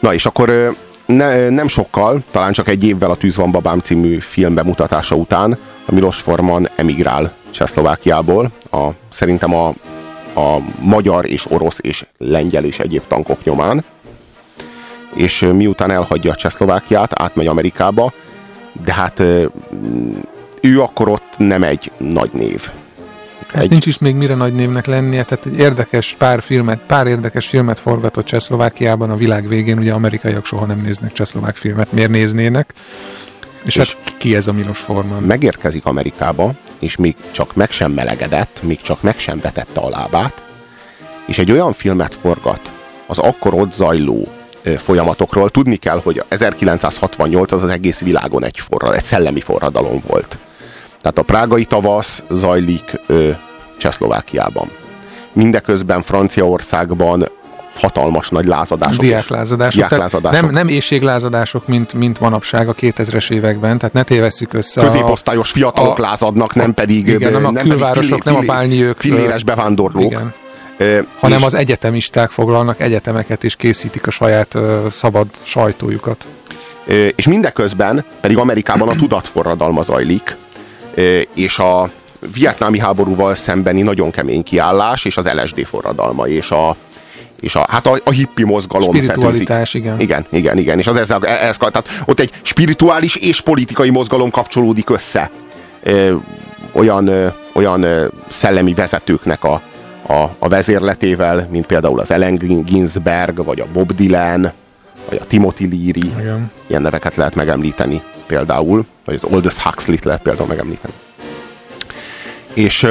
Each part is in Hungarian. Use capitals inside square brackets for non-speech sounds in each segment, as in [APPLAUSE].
Na és akkor ne, nem sokkal, talán csak egy évvel a Tűz van babám című film bemutatása után a Milos Forman emigrál Csehszlovákiából. A, szerintem a, a magyar és orosz és lengyel és egyéb tankok nyomán. És miután elhagyja Csehszlovákiát, átmegy Amerikába, de hát ő akkor ott nem egy nagy név. Hát egy... nincs is még mire nagy névnek lennie, tehát egy érdekes pár filmet, pár érdekes filmet forgatott Csehszlovákiában a világ végén, ugye amerikaiak soha nem néznek csehszlovák filmet, miért néznének? És, és hát ki ez a Milos Forman? Megérkezik Amerikába, és még csak meg sem melegedett, még csak meg sem vetette a lábát, és egy olyan filmet forgat az akkor ott zajló folyamatokról. Tudni kell, hogy 1968 az az egész világon egy, forrad, egy szellemi forradalom volt. Tehát a prágai tavasz zajlik ö, Csehszlovákiában. Mindeközben Franciaországban hatalmas nagy lázadások. Diáklázadások. Diáklázadások. Nem, nem éjséglázadások, mint, mint manapság a 2000-es években, tehát ne tévesszük össze. Középosztályos fiatalok a, lázadnak, nem pedig igen, nem a nem külvárosok, nem a pálnyők. Filléres bevándorlók. Igen. Uh, hanem az egyetemisták foglalnak egyetemeket és készítik a saját uh, szabad sajtójukat. Uh, és mindeközben pedig Amerikában a tudatforradalma zajlik, és a vietnámi háborúval szembeni nagyon kemény kiállás, és az LSD forradalma, és a, és a, hát a, a hippi mozgalom. Spiritualitás, igen. Igen, igen, igen. És az ezzel, ez, tehát ott egy spirituális és politikai mozgalom kapcsolódik össze. Ö, olyan, ö, olyan ö, szellemi vezetőknek a, a, a vezérletével, mint például az Ellen Ginsberg, vagy a Bob Dylan, vagy a Timothy Leary. Igen. Ilyen neveket lehet megemlíteni például, vagy az Aldous Huxley-t lehet például megemlíteni. És,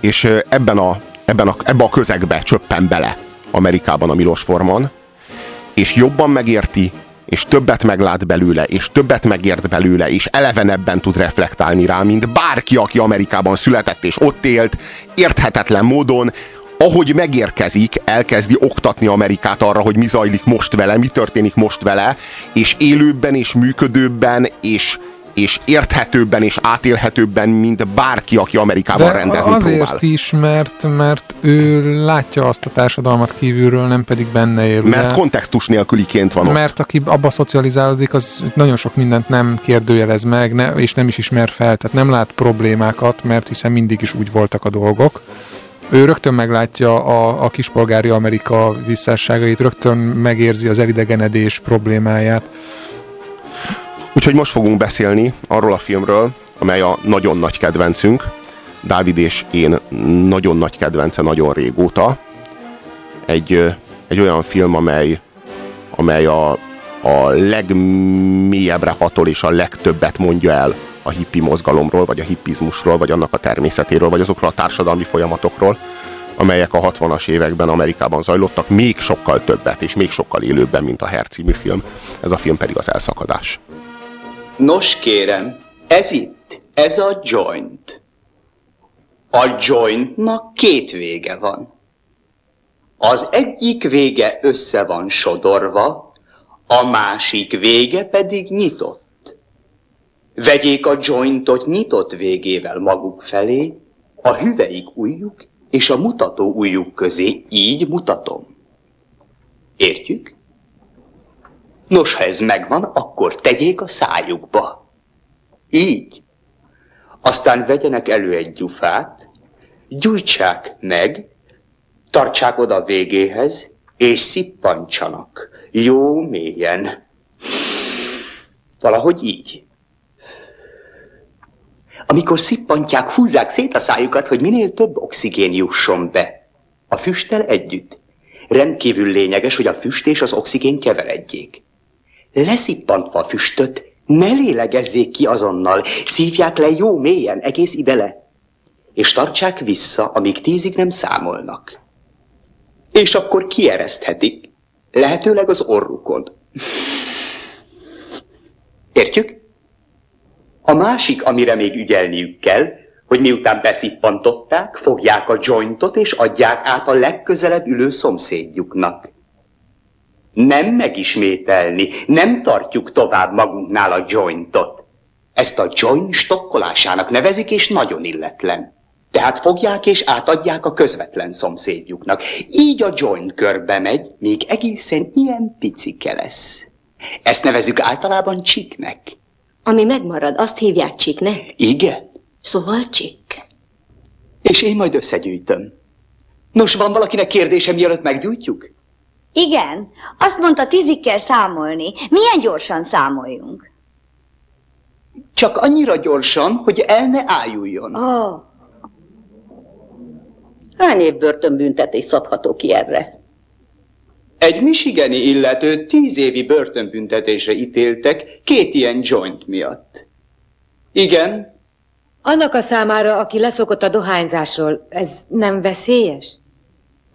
és ebben, a, ebben, a, ebben a közegbe csöppen bele Amerikában a Milos Forman, és jobban megérti, és többet meglát belőle, és többet megért belőle, és elevenebben tud reflektálni rá, mint bárki, aki Amerikában született és ott élt, érthetetlen módon, ahogy megérkezik, elkezdi oktatni Amerikát arra, hogy mi zajlik most vele, mi történik most vele, és élőbben és működőbben és és érthetőbben és átélhetőbben, mint bárki, aki Amerikában De rendezni azért próbál. is, mert, mert ő látja azt a társadalmat kívülről, nem pedig benne él. Mert kontextus nélküliként van ott. Mert aki abba szocializálódik, az nagyon sok mindent nem kérdőjelez meg, ne, és nem is ismer fel, tehát nem lát problémákat, mert hiszen mindig is úgy voltak a dolgok ő rögtön meglátja a, a kispolgári Amerika visszásságait, rögtön megérzi az elidegenedés problémáját. Úgyhogy most fogunk beszélni arról a filmről, amely a nagyon nagy kedvencünk, Dávid és én nagyon nagy kedvence nagyon régóta. Egy, egy olyan film, amely, amely a, a legmélyebbre hatol és a legtöbbet mondja el a hippi mozgalomról, vagy a hippizmusról, vagy annak a természetéről, vagy azokról a társadalmi folyamatokról, amelyek a 60-as években Amerikában zajlottak, még sokkal többet, és még sokkal élőbben, mint a Her című film. Ez a film pedig az elszakadás. Nos kérem, ez itt, ez a joint. A jointnak két vége van. Az egyik vége össze van sodorva, a másik vége pedig nyitott. Vegyék a jointot nyitott végével maguk felé, a hüveik ujjuk és a mutató ujjuk közé, így mutatom. Értjük? Nos, ha ez megvan, akkor tegyék a szájukba. Így. Aztán vegyenek elő egy gyufát, gyújtsák meg, tartsák oda végéhez, és szippantsanak. Jó mélyen. Valahogy így. Amikor szippantják, húzzák szét a szájukat, hogy minél több oxigén jusson be. A füsttel együtt. Rendkívül lényeges, hogy a füst és az oxigén keveredjék. Leszippantva a füstöt, ne lélegezzék ki azonnal, szívják le jó mélyen, egész idele. És tartsák vissza, amíg tízig nem számolnak. És akkor kiereszthetik, lehetőleg az orrukon. Értjük? A másik, amire még ügyelniük kell, hogy miután beszippantották, fogják a jointot és adják át a legközelebb ülő szomszédjuknak. Nem megismételni, nem tartjuk tovább magunknál a jointot. Ezt a joint stokkolásának nevezik, és nagyon illetlen. Tehát fogják és átadják a közvetlen szomszédjuknak. Így a joint körbe megy, még egészen ilyen picike lesz. Ezt nevezük általában csiknek. Ami megmarad, azt hívják csiknek? Igen. Szóval csik. És én majd összegyűjtöm. Nos, van valakinek kérdése, mielőtt meggyújtjuk? Igen, azt mondta, tízig kell számolni. Milyen gyorsan számoljunk? Csak annyira gyorsan, hogy el ne ájuljon. Oh. Hány év börtönbüntetés szabható ki erre? Egy michigani illető tíz évi börtönbüntetésre ítéltek két ilyen joint miatt. Igen, Annak a számára, aki leszokott a dohányzásról, ez nem veszélyes?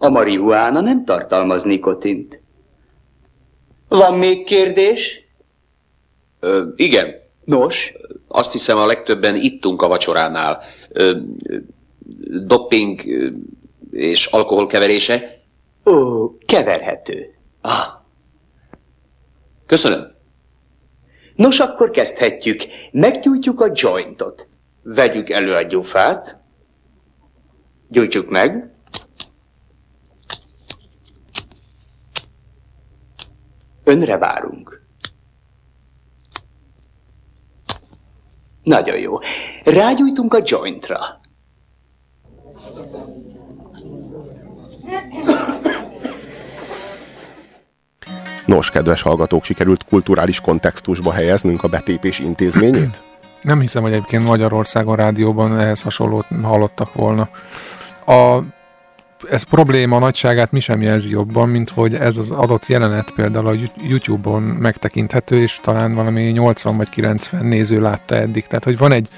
A marihuána nem tartalmaz nikotint. Van még kérdés? Ö, igen, Nos, azt hiszem a legtöbben ittunk a vacsoránál. Ö, doping és alkohol keverése. ó, keverhető. Ah. Köszönöm. Nos, akkor kezdhetjük. Meggyújtjuk a jointot. Vegyük elő a gyufát. Gyújtsuk meg. Önre várunk. Nagyon jó. Rágyújtunk a jointra. Nos, kedves hallgatók, sikerült kulturális kontextusba helyeznünk a betépés intézményét? [CLEARS THROAT] Nem hiszem, hogy egyébként Magyarországon rádióban ehhez hasonlót hallottak volna. A, ez probléma nagyságát mi sem jelzi jobban, mint hogy ez az adott jelenet például a YouTube-on megtekinthető, és talán valami 80 vagy 90 néző látta eddig. Tehát, hogy van egy,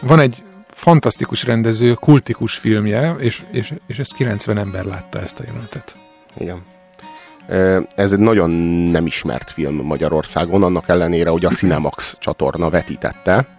van egy fantasztikus rendező, kultikus filmje, és, és, és ezt 90 ember látta ezt a jelenetet. Igen. Ez egy nagyon nem ismert film Magyarországon, annak ellenére, hogy a Cinemax csatorna vetítette,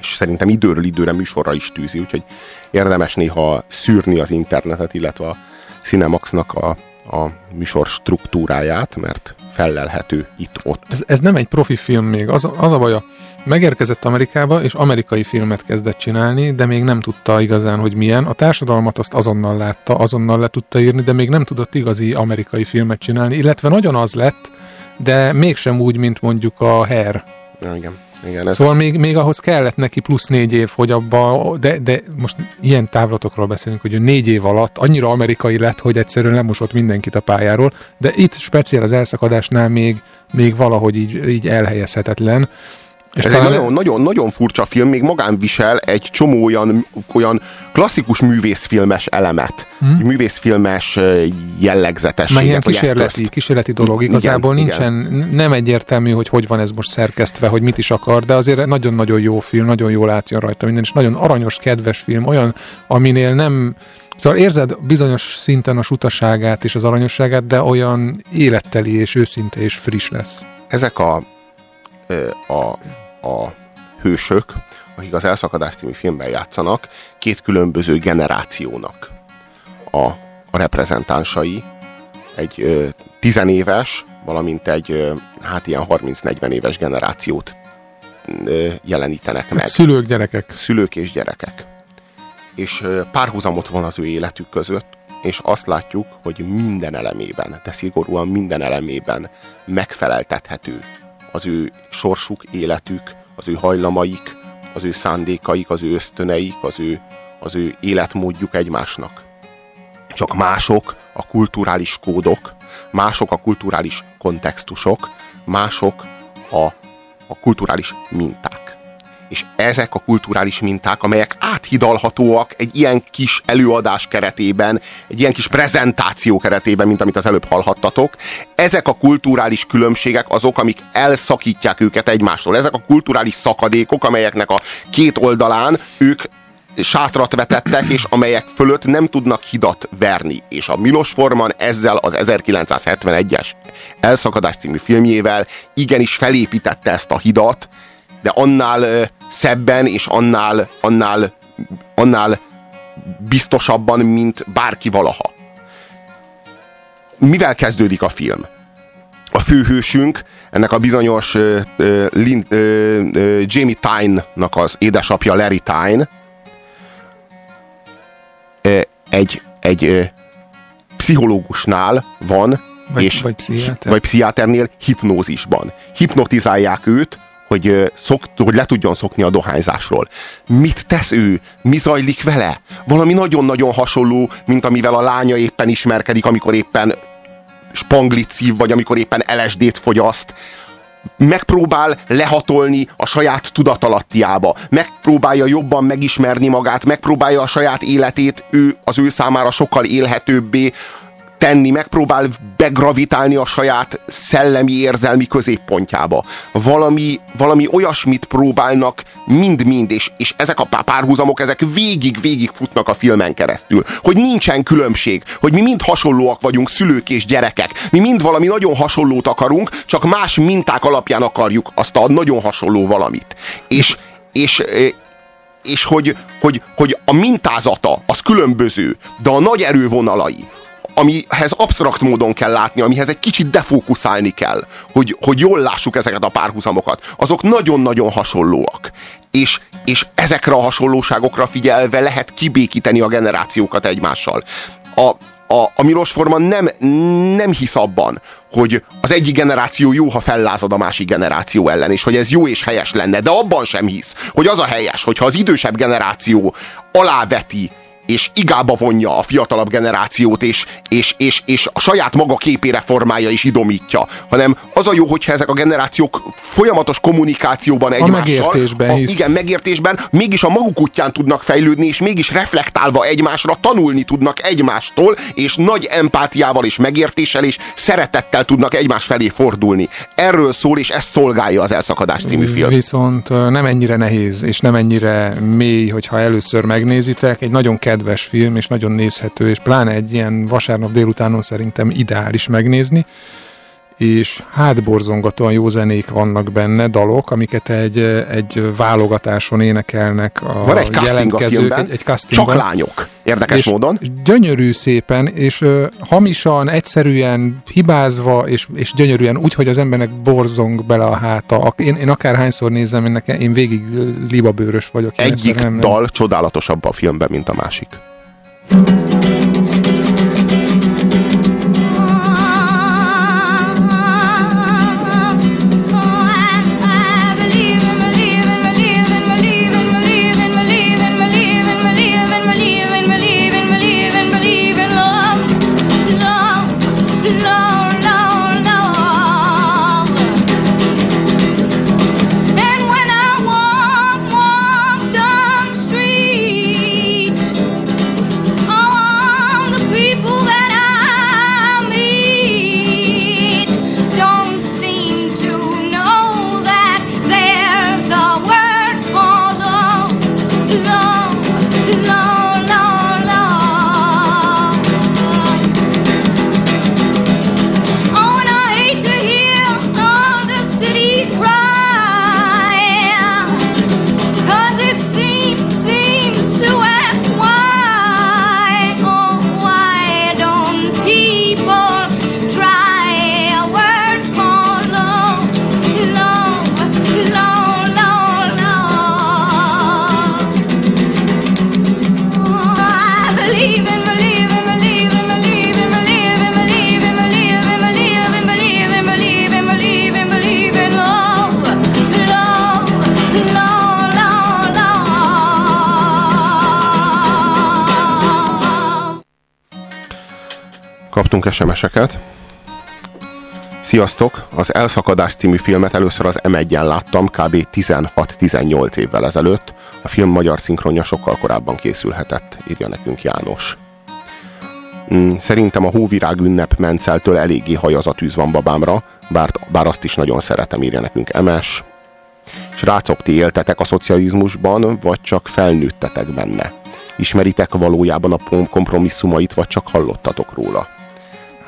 és szerintem időről időre műsorra is tűzi, úgyhogy érdemes néha szűrni az internetet, illetve a Cinemaxnak a, a műsor struktúráját, mert fellelhető itt-ott. Ez, ez nem egy profi film még. Az, az a baja, megérkezett Amerikába, és amerikai filmet kezdett csinálni, de még nem tudta igazán, hogy milyen. A társadalmat azt azonnal látta, azonnal le tudta írni, de még nem tudott igazi amerikai filmet csinálni, illetve nagyon az lett, de mégsem úgy, mint mondjuk a Hair. Igen. Igen, ez, Szóval még, még ahhoz kellett neki plusz négy év, hogy abba, de, de most ilyen távlatokról beszélünk, hogy ő négy év alatt annyira amerikai lett, hogy egyszerűen lemosott mindenkit a pályáról, de itt speciál az elszakadásnál még, még valahogy így, így elhelyezhetetlen. És Ez egy nagyon, nagyon, nagyon furcsa film, még magán visel egy csomó olyan, olyan klasszikus művészfilmes elemet, hmm. művészfilmes ö, jellegzetességet, meg ilyen kísérleti, eszközt. kísérleti dolog. Igen, Igazából igen. nincsen, nem egyértelmű, hogy hogy van ez most szerkesztve, hogy mit is akar, de azért nagyon-nagyon jó film, nagyon jól átjön rajta minden, és nagyon aranyos, kedves film, olyan, aminél nem Szóval érzed bizonyos szinten a sutaságát és az aranyosságát, de olyan életteli és őszinte és friss lesz. Ezek a, a, a hősök, akik az Elszakadás című filmben játszanak, két különböző generációnak a, a reprezentánsai. Egy ö, tizenéves, valamint egy ö, hát ilyen 30-40 éves generációt ö, jelenítenek meg. Szülők, gyerekek. szülők és gyerekek. És ö, párhuzamot van az ő életük között, és azt látjuk, hogy minden elemében, de szigorúan minden elemében megfeleltethető az ő sorsuk, életük, az ő hajlamaik, az ő szándékaik, az ő ösztöneik, az ő, az ő életmódjuk egymásnak. Csak mások a kulturális kódok, mások a kulturális kontextusok, mások a, a kulturális minták. És ezek a kulturális minták, amelyek áthidalhatóak egy ilyen kis előadás keretében, egy ilyen kis prezentáció keretében, mint amit az előbb hallhattatok, ezek a kulturális különbségek azok, amik elszakítják őket egymástól. Ezek a kulturális szakadékok, amelyeknek a két oldalán ők sátrat vetettek, és amelyek fölött nem tudnak hidat verni. És a Milos Forman ezzel az 1971-es Elszakadás című filmjével igenis felépítette ezt a hidat, de annál szebben és annál, annál, annál biztosabban, mint bárki valaha. Mivel kezdődik a film? A főhősünk, ennek a bizonyos ö, Lin, ö, ö, Jamie Tyne-nak az édesapja Larry Tyne, egy, egy pszichológusnál van, vagy, és, vagy, pszichiáter. vagy pszichiáternél hipnózisban. Hipnotizálják őt, hogy, szok, hogy le tudjon szokni a dohányzásról. Mit tesz ő? Mi zajlik vele? Valami nagyon-nagyon hasonló, mint amivel a lánya éppen ismerkedik, amikor éppen spanglit szív, vagy amikor éppen LSD-t fogyaszt megpróbál lehatolni a saját tudatalattiába, megpróbálja jobban megismerni magát, megpróbálja a saját életét ő, az ő számára sokkal élhetőbbé tenni, megpróbál begravitálni a saját szellemi érzelmi középpontjába. Valami, valami olyasmit próbálnak mind-mind, és, és ezek a párhuzamok, ezek végig-végig futnak a filmen keresztül. Hogy nincsen különbség, hogy mi mind hasonlóak vagyunk, szülők és gyerekek. Mi mind valami nagyon hasonlót akarunk, csak más minták alapján akarjuk azt a nagyon hasonló valamit. És, és, és hogy, hogy, hogy a mintázata az különböző, de a nagy erővonalai, amihez absztrakt módon kell látni, amihez egy kicsit defókuszálni kell, hogy, hogy jól lássuk ezeket a párhuzamokat, azok nagyon-nagyon hasonlóak. És, és ezekre a hasonlóságokra figyelve lehet kibékíteni a generációkat egymással. A, a, a Milos Forman nem, nem hisz abban, hogy az egyik generáció jó, ha fellázad a másik generáció ellen, és hogy ez jó és helyes lenne, de abban sem hisz, hogy az a helyes, hogyha az idősebb generáció aláveti és igába vonja a fiatalabb generációt, és, és, és, és a saját maga képére formálja és idomítja, hanem az a jó, hogyha ezek a generációk folyamatos kommunikációban egymással, a megértésben, a, igen, megértésben, mégis a maguk útján tudnak fejlődni, és mégis reflektálva egymásra tanulni tudnak egymástól, és nagy empátiával és megértéssel és szeretettel tudnak egymás felé fordulni. Erről szól, és ez szolgálja az Elszakadás című film. Viszont nem ennyire nehéz, és nem ennyire mély, hogyha először megnézitek. Egy nagyon kedves kedves film, és nagyon nézhető, és pláne egy ilyen vasárnap délutánon szerintem ideális megnézni, és hátborzongatóan jó zenék vannak benne, dalok, amiket egy, egy válogatáson énekelnek a Van egy a filmben, egy, egy castingban, csak lányok, érdekes és módon. Gyönyörű szépen, és uh, hamisan, egyszerűen, hibázva, és, és gyönyörűen, úgy, hogy az embernek borzong bele a háta. Én, én akárhányszor nézem, én, nekem, én végig libabőrös vagyok. Egyik dal csodálatosabb a filmben, mint a másik. Kaptunk SMS-eket. Sziasztok! Az Elszakadás című filmet először az M1-en láttam kb. 16-18 évvel ezelőtt. A film magyar szinkronja sokkal korábban készülhetett, írja nekünk János. Mm, szerintem a hóvirág ünnep Menceltől eléggé hajaz a tűz van babámra, bár, bár azt is nagyon szeretem, írja nekünk MS. Srácok, ti éltetek a szocializmusban, vagy csak felnőttetek benne? Ismeritek valójában a kompromisszumait, vagy csak hallottatok róla?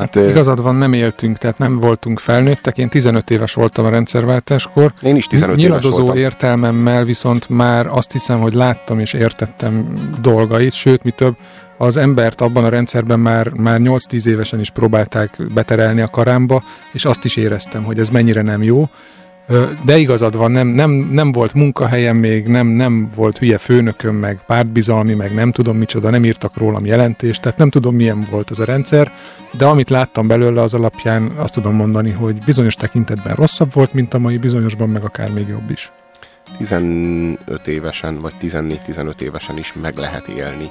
Hát, Igazad van, nem éltünk, tehát nem voltunk felnőttek. Én 15 éves voltam a rendszerváltáskor. Én is 15 Nyiladozó éves voltam. értelmemmel viszont már azt hiszem, hogy láttam és értettem dolgait, sőt, mi több, az embert abban a rendszerben már, már 8-10 évesen is próbálták beterelni a karámba, és azt is éreztem, hogy ez mennyire nem jó. De igazad van, nem, nem, nem volt munkahelyem még, nem, nem volt hülye főnököm, meg pártbizalmi, meg nem tudom micsoda, nem írtak rólam jelentést, tehát nem tudom milyen volt ez a rendszer, de amit láttam belőle az alapján azt tudom mondani, hogy bizonyos tekintetben rosszabb volt, mint a mai, bizonyosban meg akár még jobb is. 15 évesen, vagy 14-15 évesen is meg lehet élni.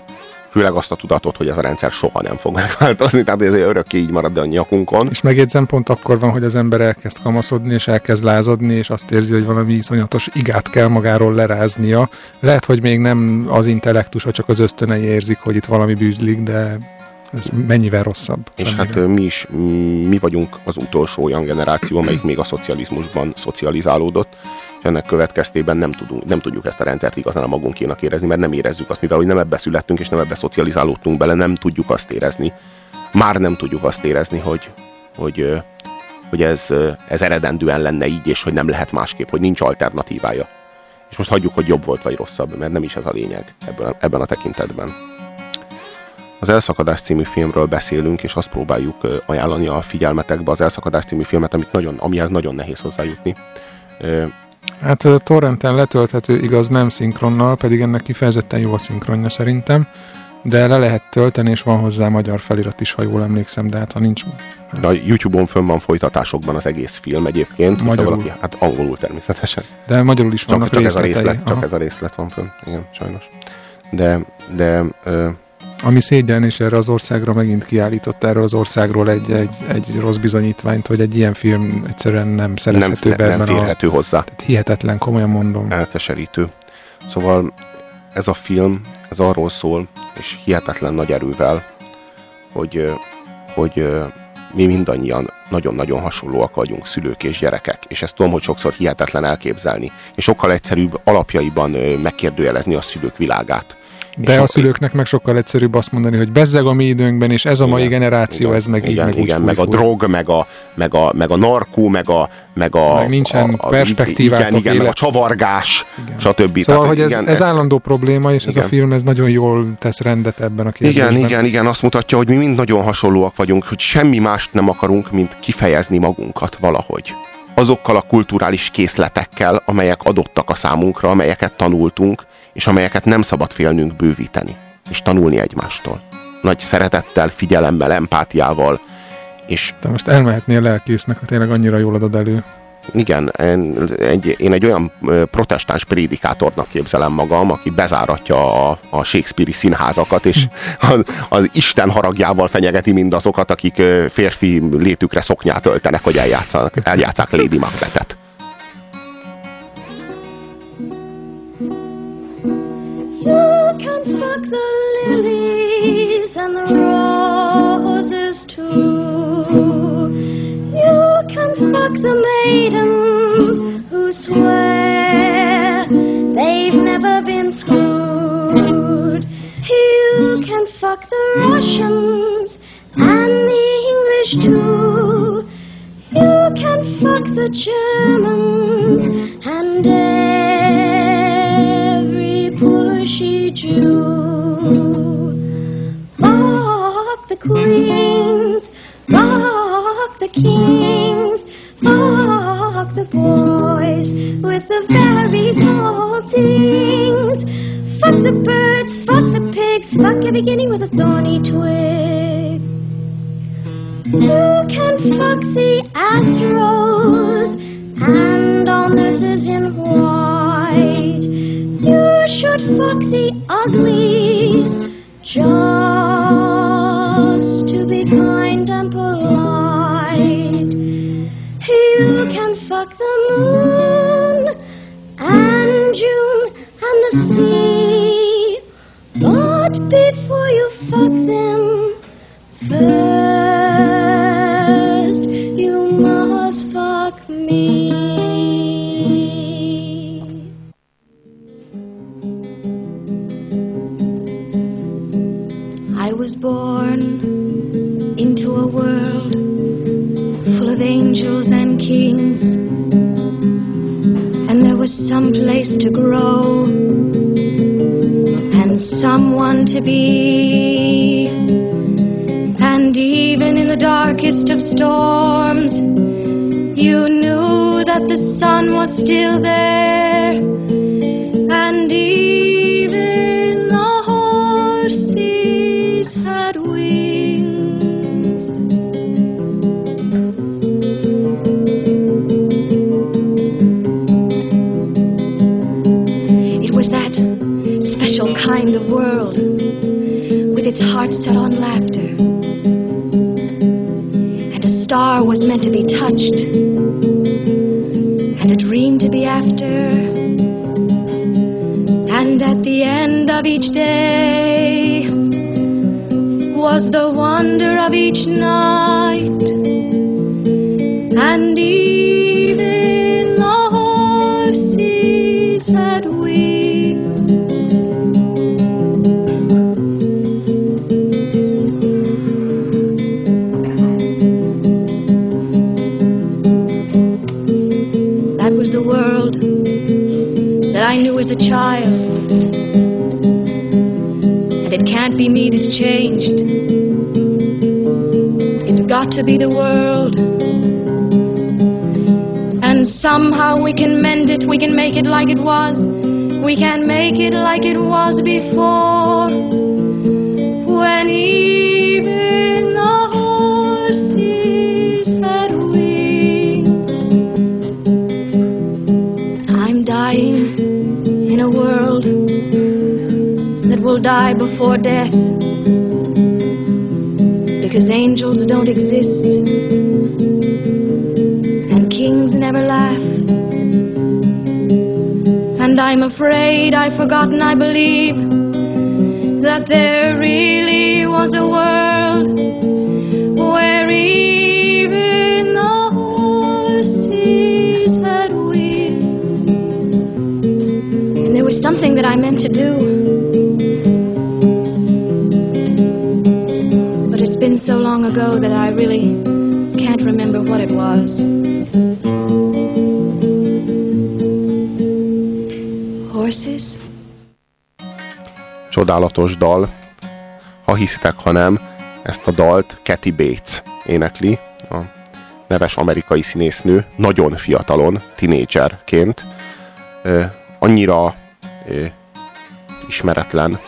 Főleg azt a tudatot, hogy ez a rendszer soha nem fog [LAUGHS] megváltozni, tehát ez örökké így marad a nyakunkon. És megjegyzem, pont akkor van, hogy az ember elkezd kamaszodni, és elkezd lázadni, és azt érzi, hogy valami iszonyatos igát kell magáról leráznia. Lehet, hogy még nem az intellektusa, csak az ösztönei érzik, hogy itt valami bűzlik, de ez mennyivel rosszabb. És hát mi is, mi vagyunk az utolsó olyan generáció, amelyik még a szocializmusban szocializálódott, és ennek következtében nem, tudunk, nem tudjuk ezt a rendszert igazán a magunkénak érezni, mert nem érezzük azt, mivel hogy nem ebbe születtünk, és nem ebbe szocializálódtunk bele, nem tudjuk azt érezni. Már nem tudjuk azt érezni, hogy, hogy, hogy ez, ez eredendően lenne így, és hogy nem lehet másképp, hogy nincs alternatívája. És most hagyjuk, hogy jobb volt vagy rosszabb, mert nem is ez a lényeg ebben, ebben a tekintetben. Az Elszakadás című filmről beszélünk, és azt próbáljuk ajánlani a figyelmetekbe az Elszakadás című filmet, amit nagyon, amihez nagyon nehéz hozzájutni. Hát torrenten letölthető, igaz, nem szinkronnal, pedig ennek kifejezetten jó a szinkronja szerintem, de le lehet tölteni, és van hozzá magyar felirat is, ha jól emlékszem, de hát ha nincs... de a YouTube-on fönn van folytatásokban az egész film egyébként. Magyarul. Valaki, hát angolul természetesen. De magyarul is vannak Csak, csak ez a részlet, csak Aha. ez a részlet van fönn. Igen, sajnos. De, de ö, Ami szégyen, és erre az országra megint kiállított erről az országról egy, egy, egy rossz bizonyítványt, hogy egy ilyen film egyszerűen nem nem, szerezhető be nem ebben a... férhető hozzá. Tehát hihetetlen, komolyan mondom. elkeserítő. Szóval ez a film, ez arról szól, és hihetetlen nagy erővel, hogy, hogy mi mindannyian nagyon-nagyon hasonlóak vagyunk, szülők és gyerekek, és ezt tudom, hogy sokszor hihetetlen elképzelni, és sokkal egyszerűbb alapjaiban megkérdőjelezni a szülők világát. De És a sok- szülőknek meg sokkal egyszerűbb azt mondani, hogy bezzeg a mi időnkben, és ez a mai generáció, igen, ez meg így, igen, meg úgy igen, fúj, meg a fúj. drog, meg a, meg a, meg a narkó, meg a, meg a, Meg nincsen a, a, perspektívátok igen, igen, meg a csavargás, Igen. stb. Szóval, Tehát hogy ez, igen, ez állandó probléma, és ez a igen. film ez nagyon jól tesz rendet ebben a kérdésben. Igen, igen, igen, azt mutatja, hogy mi mind nagyon hasonlóak vagyunk, hogy semmi mást nem akarunk, mint kifejezni magunkat valahogy. Azokkal a kulturális készletekkel, amelyek adottak a számunkra, amelyeket tanultunk, és amelyeket nem szabad félnünk bővíteni, és tanulni egymástól. Nagy szeretettel, figyelemmel, empátiával, és Te most elmehetnél lelkésznek, ha tényleg annyira jól adod elő. igen, én egy, én egy olyan protestáns prédikátornak képzelem magam, aki bezáratja a, a Shakespeare-i színházakat, és [LAUGHS] az, az Isten haragjával fenyegeti mindazokat, akik férfi létükre szoknyát öltenek, hogy eljátszanak, eljátszák Lady Macbethet. Can fuck the lilies and the roses too. You can fuck the maidens who swear they've never been screwed. You can fuck the Russians and the English too. You can fuck the Germans and Fuck the queens, fuck the kings, fuck the boys with the very small. Fuck the birds, fuck the pigs, fuck every beginning with a thorny twig. You can fuck the Astros and all nurses in white. Should fuck the uglies just to be kind and polite. You can fuck the moon and June and the sea. But before you fuck them, First, born into a world full of angels and kings, and there was some place to grow and someone to be. And even in the darkest of storms, you knew that the sun was still there, and even its heart set on laughter. And a star was meant to be touched, and a dream to be after. And at the end of each day was the wonder of each night. A child. And it can't be me that's changed. It's got to be the world. And somehow we can mend it, we can make it like it was. We can make it like it was before. When even the horses die before death. Because angels don't exist, and kings never laugh. And I'm afraid I've forgotten, I believe, that there really was a world where even the horses had wings. And there was something that I meant to do. Been so long ago that I really can't remember what it was. Horses? Csodálatos dal. Ha hiszitek, ha nem, ezt a dalt Kathy Bates énekli, a neves amerikai színésznő, nagyon fiatalon, tinédzserként. Annyira ismeretlen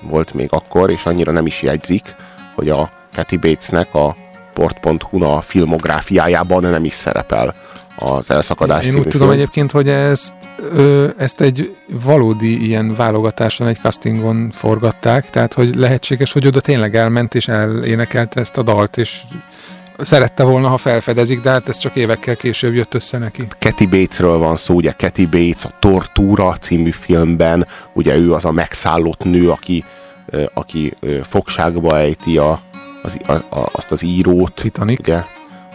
volt még akkor, és annyira nem is jegyzik, hogy a Kathy Batesnek a port.hu-na filmográfiájában nem is szerepel az elszakadás Én úgy tudom film. egyébként, hogy ezt, ö, ezt egy valódi ilyen válogatáson, egy castingon forgatták, tehát hogy lehetséges, hogy oda tényleg elment és elénekelte ezt a dalt, és szerette volna, ha felfedezik, de hát ez csak évekkel később jött össze neki. Kathy Batesről van szó, ugye Kathy Bates a Tortúra című filmben, ugye ő az a megszállott nő, aki, aki fogságba ejti a, az, a, a, azt az írót. Titanic. Ugye,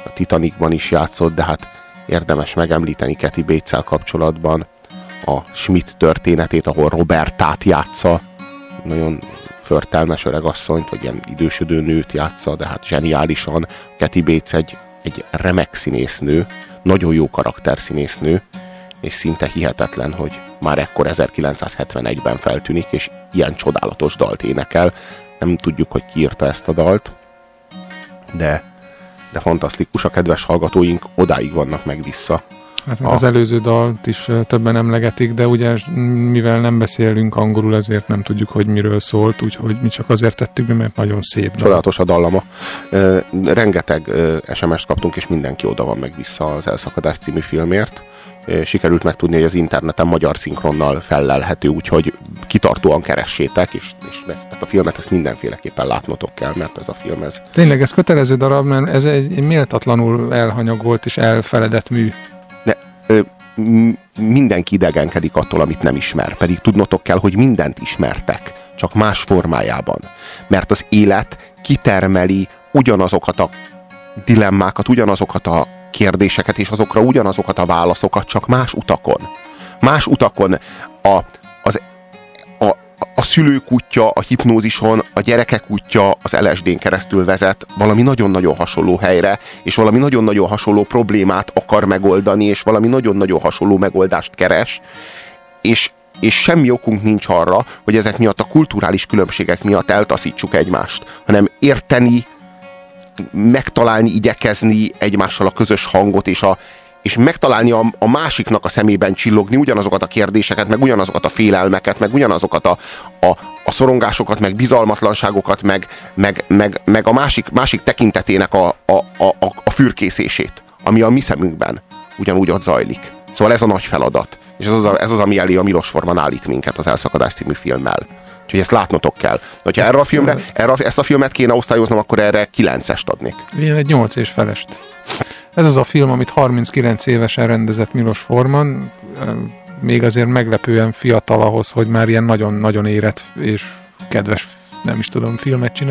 a Titanicban is játszott, de hát érdemes megemlíteni Kathy bates kapcsolatban a Schmidt történetét, ahol Robertát játsza, nagyon förtelmes öregasszonyt, vagy ilyen idősödő nőt játsza, de hát zseniálisan. Kathy Bates egy, egy remek színésznő, nagyon jó karakterszínésznő, és szinte hihetetlen, hogy már ekkor 1971-ben feltűnik, és ilyen csodálatos dalt énekel. Nem tudjuk, hogy ki írta ezt a dalt, de, de fantasztikus, a kedves hallgatóink odáig vannak meg vissza. Hát meg A- az előző dalt is többen emlegetik, de ugye mivel nem beszélünk angolul, ezért nem tudjuk, hogy miről szólt, úgyhogy mi csak azért tettük be, mert nagyon szép dal. Csodálatos a dallama. Rengeteg ö, SMS-t kaptunk, és mindenki oda van meg vissza az Elszakadás című filmért. Sikerült megtudni, hogy az interneten magyar szinkronnal fellelhető, úgyhogy kitartóan keressétek, és, és ezt, ezt a filmet ezt mindenféleképpen látnotok kell, mert ez a film ez Tényleg ez kötelező darab, mert ez egy méltatlanul elhanyagolt és elfeledett mű. de ö, mindenki idegenkedik attól, amit nem ismer. Pedig tudnotok kell, hogy mindent ismertek, csak más formájában. Mert az élet kitermeli ugyanazokat a dilemmákat, ugyanazokat a kérdéseket, és azokra ugyanazokat a válaszokat, csak más utakon. Más utakon a, a, szülők útja a hipnózison, a gyerekek útja az LSD-n keresztül vezet valami nagyon-nagyon hasonló helyre, és valami nagyon-nagyon hasonló problémát akar megoldani, és valami nagyon-nagyon hasonló megoldást keres, és, és semmi okunk nincs arra, hogy ezek miatt a kulturális különbségek miatt eltaszítsuk egymást, hanem érteni, megtalálni, igyekezni egymással a közös hangot, és a, és megtalálni a, a másiknak a szemében csillogni ugyanazokat a kérdéseket, meg ugyanazokat a félelmeket, meg ugyanazokat a, a, a szorongásokat, meg bizalmatlanságokat, meg, meg, meg, meg a másik, másik tekintetének a, a, a, a fürkészését, ami a mi szemünkben ugyanúgy ott zajlik. Szóval ez a nagy feladat. És ez az, a, ez az ami elé a Milos Forman állít minket az Elszakadás című filmmel. Úgyhogy ezt látnotok kell. Hogyha erre a filmre, erre, ezt a filmet kéne osztályoznom, akkor erre 9-est adnék. Ilyen egy 8 és felest. Ez az a film, amit 39 évesen rendezett Milos Forman, még azért meglepően fiatal ahhoz, hogy már ilyen nagyon-nagyon érett és kedves, nem is tudom, filmet csinál.